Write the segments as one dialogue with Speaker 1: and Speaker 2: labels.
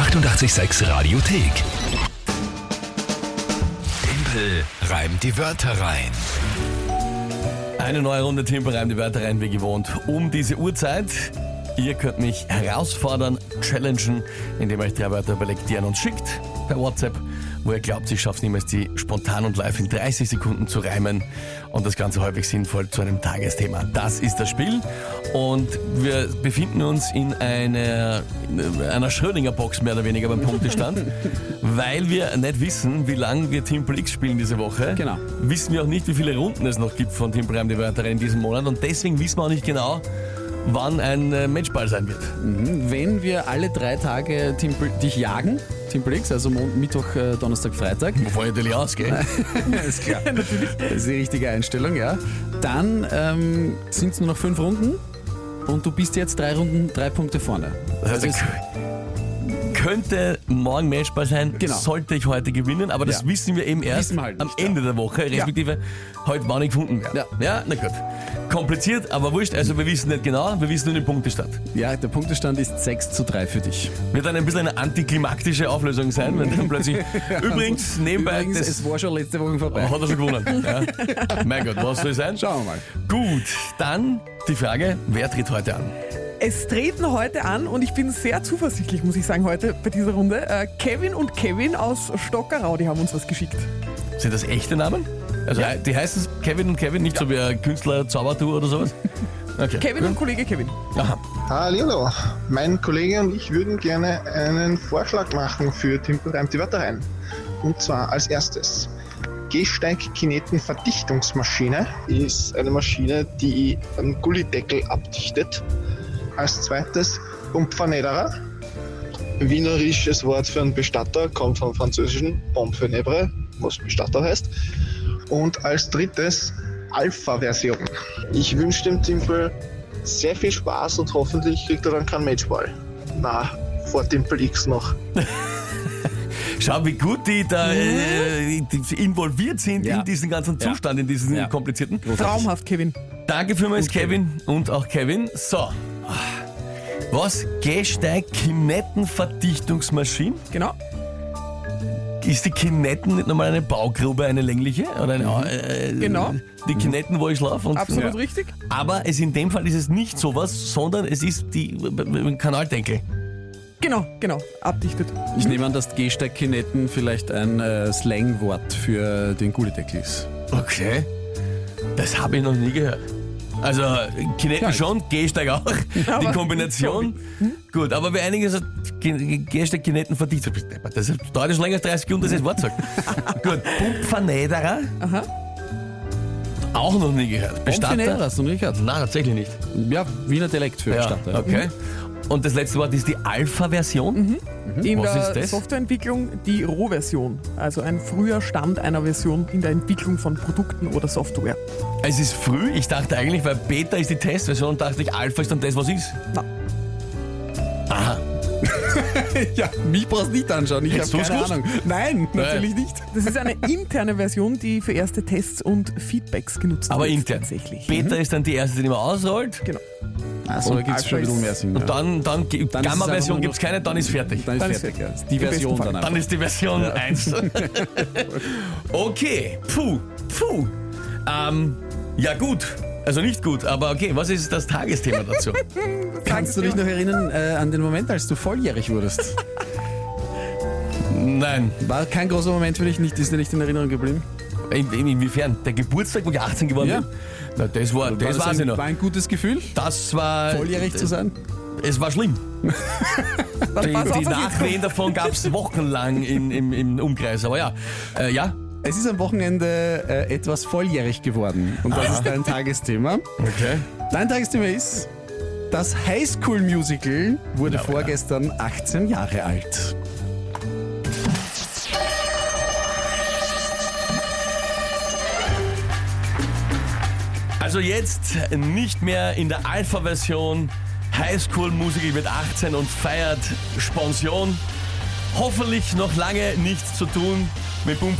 Speaker 1: 886 Radiothek. Tempel reimt die Wörter rein.
Speaker 2: Eine neue Runde Tempel reimt die Wörter rein, wie gewohnt, um diese Uhrzeit. Ihr könnt mich herausfordern, challengen, indem ihr euch drei Wörter überlegt, die ihr an uns schickt, per WhatsApp, wo ihr glaubt, ich schaffe es niemals, die spontan und live in 30 Sekunden zu reimen und das Ganze häufig sinnvoll zu einem Tagesthema. Das ist das Spiel und wir befinden uns in einer, in einer Schrödinger-Box mehr oder weniger beim Punktestand, weil wir nicht wissen, wie lange wir Temple X spielen diese Woche.
Speaker 3: Genau.
Speaker 2: Wissen wir auch nicht, wie viele Runden es noch gibt von Temple Reim die Wörter in diesem Monat und deswegen wissen wir auch nicht genau, wann ein äh, Matchball sein wird.
Speaker 3: Wenn wir alle drei Tage Timple, dich jagen, Timple X, also Mittwoch, äh, Donnerstag, Freitag,
Speaker 2: Wovon ich natürlich ausgehe.
Speaker 3: ist klar, natürlich, das ist die richtige Einstellung, ja, dann ähm, sind es nur noch fünf Runden und du bist jetzt drei Runden, drei Punkte vorne.
Speaker 2: Also
Speaker 3: es-
Speaker 2: könnte morgen Matchball sein,
Speaker 3: Genau.
Speaker 2: sollte ich heute gewinnen, aber das
Speaker 3: Ja.
Speaker 2: wissen wir eben erst
Speaker 3: wir halt
Speaker 2: am
Speaker 3: nicht,
Speaker 2: Ende der Woche, respektive heute wann ich gefunden werde.
Speaker 3: Ja.
Speaker 2: ja, na gut. Kompliziert, aber wurscht, also wir wissen nicht genau, wir wissen nur den Punktestand.
Speaker 3: ja, der Punktestand ist 6 zu 3 für dich.
Speaker 2: Wird dann ein bisschen eine antiklimaktische Auflösung sein, wenn dann plötzlich. Übrigens, nebenbei,
Speaker 3: Übrigens,
Speaker 2: das
Speaker 3: es war schon letzte Woche vorbei.
Speaker 2: hat er schon gewonnen. Ja. Mein Gott, was soll sein?
Speaker 3: Schauen wir mal.
Speaker 2: Gut, dann die Frage, wer tritt heute an?
Speaker 4: Es treten heute an und ich bin sehr zuversichtlich, muss ich sagen, heute bei dieser Runde. Äh, Kevin und Kevin aus Stockerau, die haben uns was geschickt.
Speaker 2: Sind das echte Namen? Also die heißen Kevin und Kevin, nicht so wie ein Künstler Zaubertour oder sowas? Okay.
Speaker 4: Kevin und Kollege Kevin.
Speaker 2: Aha.
Speaker 5: Hallo, mein Kollege und ich würden gerne einen Vorschlag machen für Timpel reimt die Wörter rein. Und zwar als erstes. Gehsteigkineten-Verdichtungsmaschine ist eine Maschine, die einen Gullideckel abdichtet. Als zweites Pumpfernederer. Wienerisches Wort für einen Bestatter, kommt vom französischen Pomfenebre, was Bestatter heißt. Und als drittes Alpha-Version. Ich wünsche dem Timpel sehr viel Spaß und hoffentlich kriegt er dann keinen Matchball. Na, vor Timpel X noch.
Speaker 2: Schau, wie gut die da äh, involviert sind
Speaker 3: Ja.
Speaker 2: in diesen ganzen
Speaker 3: Ja.
Speaker 2: Zustand, in diesen
Speaker 3: Ja.
Speaker 2: komplizierten.
Speaker 4: Traumhaft, Kevin.
Speaker 2: Danke vielmals, Kevin und auch Kevin. So. Was? Gehsteig-Kinettenverdichtungsmaschine?
Speaker 4: Genau.
Speaker 2: Ist die Kinetten nicht nochmal eine Baugrube, eine längliche? Oder eine, äh,
Speaker 4: Genau.
Speaker 2: Die Kinetten, wo ich schlafe? und-
Speaker 4: Absolut
Speaker 3: Ja.
Speaker 4: richtig.
Speaker 2: Aber es in dem Fall ist es nicht sowas, sondern es ist die äh, Kanaldeckel.
Speaker 4: Genau, genau. Abdichtet.
Speaker 3: Ich nehme an, dass Gehsteigkinetten vielleicht ein äh, Slangwort für den Gullideckel ist.
Speaker 2: Okay. Das habe ich noch nie gehört. Also, Kinetten
Speaker 3: Ja.
Speaker 2: schon, Gehsteig auch. Die Kombination. Gut, aber wir einigen Ge- Gehsteig, Kinetten verdient. Das ist- dauert schon länger als 30 Sekunden, das ist Wort sagt. Gut, Pumpvernederer.
Speaker 4: Aha.
Speaker 2: Auch noch nie gehört.
Speaker 3: Bestatter, hast du noch nicht gehört?
Speaker 2: Nein, tatsächlich nicht.
Speaker 3: Ja, Wiener Dialekt für
Speaker 2: Ja,
Speaker 3: Bestatter.
Speaker 2: okay. Und das letzte Wort ist die Alpha-Version.
Speaker 4: In
Speaker 2: Was
Speaker 4: der
Speaker 2: ist das?
Speaker 4: Softwareentwicklung die Rohversion. Also ein früher Stand einer Version in der Entwicklung von Produkten oder Software.
Speaker 2: Es ist früh. Ich dachte eigentlich, weil Beta ist die Testversion, und dachte ich, Alpha ist dann das, was ist.
Speaker 4: Na.
Speaker 2: Aha.
Speaker 3: Ja, mich brauchst du nicht anschauen, ich habe keine
Speaker 2: gewusst?
Speaker 3: Ahnung. Nein, natürlich nicht.
Speaker 4: Das ist eine interne Version, die für erste Tests und Feedbacks genutzt
Speaker 2: Aber
Speaker 4: wird.
Speaker 2: intern.
Speaker 4: Tatsächlich.
Speaker 2: Beta ist dann die erste, die man ausrollt.
Speaker 4: Genau.
Speaker 3: Achso, da gibt es schon ein bisschen mehr Sinn.
Speaker 2: Und
Speaker 3: ja.
Speaker 2: dann, dann,
Speaker 3: Dann
Speaker 2: Gamma-Version gibt es keine, dann ist fertig.
Speaker 3: dann ist
Speaker 4: dann
Speaker 3: fertig.
Speaker 4: fertig.
Speaker 3: Ja. Die
Speaker 4: Im
Speaker 3: Version dann
Speaker 2: Dann
Speaker 3: einfach.
Speaker 2: ist die Version 1. okay, puh, puh. Ähm, ja gut, also nicht gut, aber okay, was ist das Tagesthema dazu?
Speaker 3: Kannst du dich noch erinnern äh, an den Moment, als du volljährig wurdest?
Speaker 2: Nein,
Speaker 3: War kein großer Moment für dich, nicht, ist dir nicht in Erinnerung geblieben?
Speaker 2: in, in, inwiefern? Der Geburtstag, wo ich 18 geworden
Speaker 3: Ja.
Speaker 2: bin? Na, das war, das
Speaker 3: war
Speaker 2: ich
Speaker 3: ein,
Speaker 2: noch.
Speaker 3: War ein gutes Gefühl,
Speaker 2: Das war...
Speaker 3: volljährig zu sein?
Speaker 2: Es war schlimm. Die, die Nachwehen davon gab es wochenlang in, im, im Umkreis. Aber ja, äh, ja.
Speaker 3: Es ist am Wochenende äh, etwas volljährig geworden und das ist dein Tagesthema.
Speaker 2: Okay.
Speaker 3: Dein Tagesthema ist, das Highschool Musical wurde
Speaker 2: Ja,
Speaker 3: vorgestern 18 Jahre alt.
Speaker 2: Also jetzt nicht mehr in der Alpha-Version. Highschool Musical wird 18 und feiert Sponsion. Hoffentlich noch lange nichts zu tun mit Bump.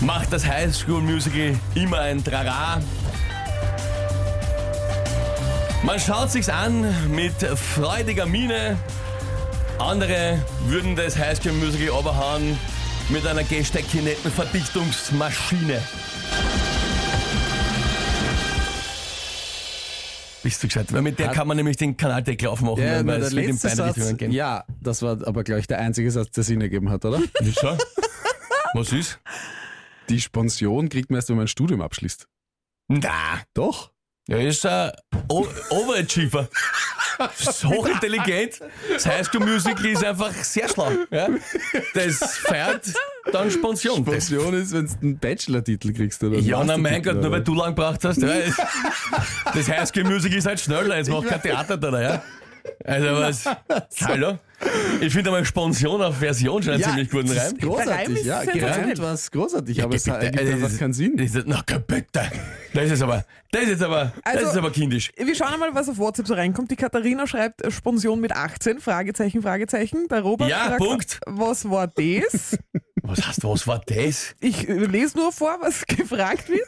Speaker 2: Macht das Highschool Musical immer ein Trara. Man schaut sich's an mit freudiger Miene. Andere würden das Highschool Musical oberhauen mit einer Gesteckinettenverdichtungsmaschine. Bist du gescheit? Weil mit der kann man nämlich den Kanaldeckel aufmachen,
Speaker 3: Ja,
Speaker 2: weil es wird in
Speaker 3: letzte
Speaker 2: beide
Speaker 3: Satz,
Speaker 2: Richtungen gehen.
Speaker 3: ja, das war aber, glaube ich, der einzige Satz, der Sinn ergeben hat, oder?
Speaker 2: Wieso? Was ist?
Speaker 3: Die Spension kriegt man erst, wenn man ein Studium abschließt.
Speaker 2: Na,
Speaker 3: Doch.
Speaker 2: er ist ein O- Overachiever. Hochintelligent. Das High School Musical ist einfach sehr schlau. Ja? Das feiert dann Spension. Das
Speaker 3: Spension ist, wenn du einen Bachelor-Titel kriegst, oder?
Speaker 2: Ja, na mein Gott, nur weil du lang gebraucht hast. Ja, das High School Musical ist halt schneller, jetzt macht kein Theater da, ja. Also was? Hallo? Ich finde einmal Sponsion auf Version schon einen
Speaker 3: Ja,
Speaker 2: ziemlich guten
Speaker 3: das
Speaker 2: Reim.
Speaker 3: großartig, ja. Gereimt war es großartig, aber es ergibt
Speaker 2: äh,
Speaker 3: einfach
Speaker 2: das-
Speaker 3: keinen Sinn.
Speaker 2: Das ist, na bitte. Das ist aber, das ist aber, das
Speaker 4: Also-
Speaker 2: ist aber kindisch.
Speaker 4: Wir schauen einmal, was auf WhatsApp so reinkommt. Die Katharina schreibt äh, Sponsion mit 18, Fragezeichen, Fragezeichen. Der Robert
Speaker 2: Ja,
Speaker 4: fragt,
Speaker 2: Punkt.
Speaker 4: was war das?
Speaker 2: Was heißt, was war das?
Speaker 4: Ich äh, lese nur vor, was gefragt wird.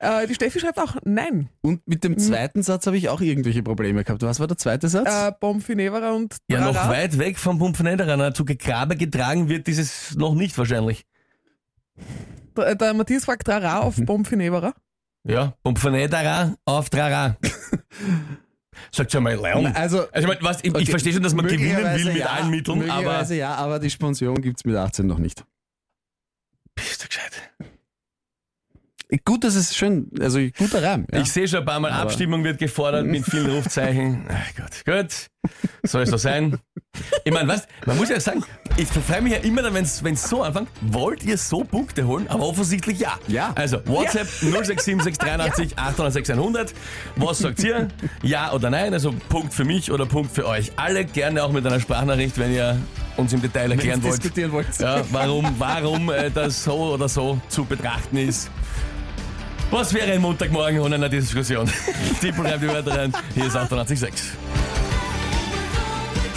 Speaker 4: äh, die Steffi schreibt auch nein.
Speaker 3: Und mit dem zweiten Satz habe ich auch irgendwelche Probleme gehabt. Was war der zweite Satz?
Speaker 4: Äh, Bomfinevera und
Speaker 2: Ja, noch weit weg vom Pumpfnederer. Zu Gegrabe getragen wird dieses noch nicht wahrscheinlich.
Speaker 4: Der, der Matthias fragt Trara auf. Bomfinevera.
Speaker 2: Ja, Pumpfnederer auf Trara. Sagt ja mal Leon.
Speaker 3: Also,
Speaker 2: Also, ich, mein, was, ich, ich
Speaker 3: okay,
Speaker 2: verstehe schon, dass man gewinnen will mit
Speaker 3: ja,
Speaker 2: allen Mitteln, aber.
Speaker 3: ja, aber die Spension gibt es mit 18 noch nicht.
Speaker 2: Bist du gescheit?
Speaker 3: Gut, das ist schön, also guter Reim. Ja.
Speaker 2: Ich sehe schon ein paar Mal,
Speaker 3: Aber-
Speaker 2: Abstimmung wird gefordert mit vielen Rufzeichen. Ach Gott, gut. Soll es so sein? Ich meine, was, man muss ja sagen, ich freue mich ja immer, wenn es so anfängt. Wollt ihr so Punkte holen? Aber offensichtlich ja.
Speaker 3: Ja.
Speaker 2: Also, WhatsApp 067683 806 100. Was sagt ihr? Ja oder nein? Also, Punkt für mich oder Punkt für euch. Alle gerne auch mit einer Sprachnachricht, wenn ihr uns im Detail erklären wollt.
Speaker 3: diskutieren wollt.
Speaker 2: Ja, warum, warum äh, das so oder so zu betrachten ist. Was wäre ein Montagmorgen ohne eine Diskussion? Tippel reimt die Wörter rein. Hier ist 88.6.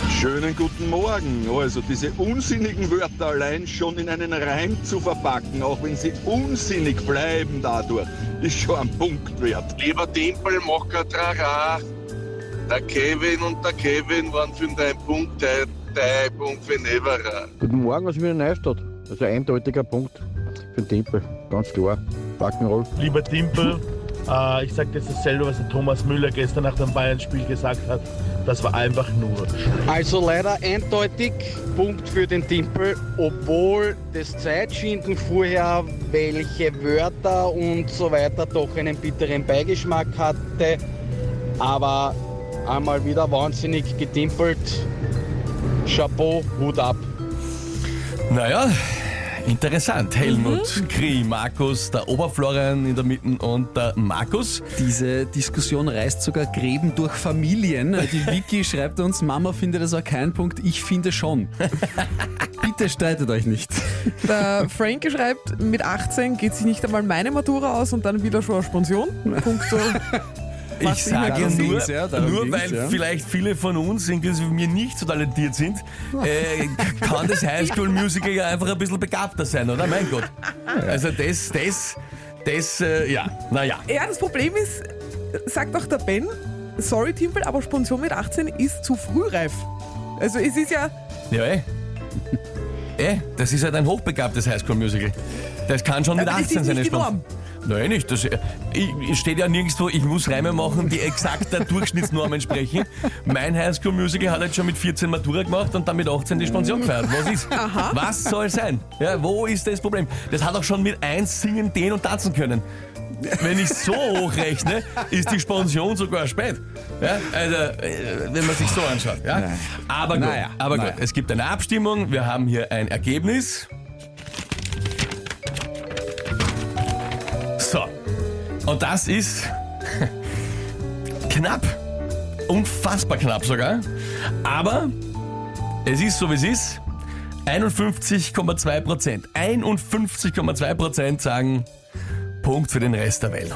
Speaker 6: Schönen guten Morgen. Also diese unsinnigen Wörter allein schon in einen Reim zu verpacken, auch wenn sie unsinnig bleiben dadurch, ist schon ein Punkt wert.
Speaker 7: Lieber Timpel, mach kein Trara. Der Kevin und der Kevin waren für deinen Punkt der dein Punkt für Nevera.
Speaker 8: Guten Morgen aus Wiener Neustadt. Also eindeutiger Punkt für den Tempel. Ganz klar. Rock'n'Roll.
Speaker 9: Lieber Timpel, äh, ich sage jetzt dasselbe, was der Thomas Müller gestern nach dem Bayern-Spiel gesagt hat. Das war einfach nur
Speaker 10: Also leider eindeutig Punkt für den Timpel, obwohl das Zeitschinden vorher, welche Wörter und so weiter doch einen bitteren Beigeschmack hatte. Aber einmal wieder wahnsinnig getimpelt. Chapeau, Hut ab.
Speaker 2: Naja, interessant. Helmut,
Speaker 3: Mhm.
Speaker 2: Kri, Markus, der Oberflorian in der Mitte und der Markus.
Speaker 3: Diese Diskussion reißt sogar Gräben durch Familien. Die Vicky schreibt uns, Mama findet das auch kein Punkt, ich finde schon. Bitte streitet euch nicht.
Speaker 4: Der Frankie schreibt, mit 18 geht sich nicht einmal meine Matura aus und dann wieder schon eine Sponsion. Punkt so.
Speaker 2: Ich sage
Speaker 3: darum
Speaker 2: nur,
Speaker 3: ja,
Speaker 2: nur weil
Speaker 3: ja.
Speaker 2: vielleicht viele von uns, inklusive mir, nicht so talentiert sind, äh, kann das Highschool Musical ja einfach ein bisschen begabter sein, oder? Mein Gott. Also das, das, das, äh, ja, naja.
Speaker 4: Ja, das Problem ist, sagt auch der Ben, sorry Timpel, aber Sponsion mit 18 ist zu frühreif. Also es ist ja,
Speaker 2: Ja, eh. Eh, das ist halt ein hochbegabtes Highschool-Musical. Das kann schon mit
Speaker 4: Aber das
Speaker 2: 18
Speaker 4: ist
Speaker 2: seine Nein, nicht. Das, ich, es steht ja nirgendwo, ich muss Reime machen, die exakt der Durchschnittsnorm entsprechen. Mein Highschool-Musical hat jetzt schon mit 14 Matura gemacht und dann mit 18 die Spension gefeiert. Was ist? Was soll sein? Ja, wo ist das Problem? Das hat auch schon mit 1 singen, den und tanzen können. Wenn ich so hochrechne, ist die Spension sogar spät. Ja, also, äh, wenn man sich so anschaut. Ja? Aber gut,
Speaker 3: Naja,
Speaker 2: aber gut.
Speaker 3: naja.
Speaker 2: Es gibt eine Abstimmung, wir haben hier ein Ergebnis. Und das ist knapp. Unfassbar knapp sogar. Aber es ist so, wie es ist. 51,2 Prozent. 51,2 Prozent sagen Punkt für den Rest der Welt.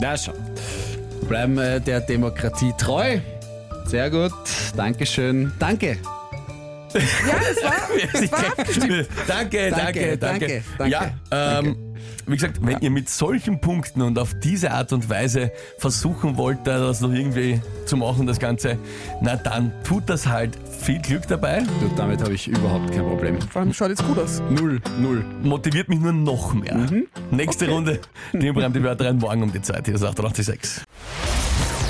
Speaker 3: Na schon. Bleiben äh, der Demokratie treu. Sehr gut. Dankeschön. Danke.
Speaker 4: Ja, es war, es war abgestimmt.
Speaker 2: danke, danke, danke,
Speaker 3: danke, danke.
Speaker 2: Ja, ähm, Wie gesagt, wenn ihr mit solchen Punkten und auf diese Art und Weise versuchen wollt, da das noch irgendwie zu machen, das Ganze, na dann tut das halt. Viel Glück dabei.
Speaker 3: Du, damit habe ich überhaupt kein Problem.
Speaker 4: Vor allem schaut jetzt gut aus.
Speaker 3: Null, null.
Speaker 2: Motiviert mich nur noch mehr. Nächste Runde, die bleiben die Wörter rein morgen um die Zeit. Hier ist 886.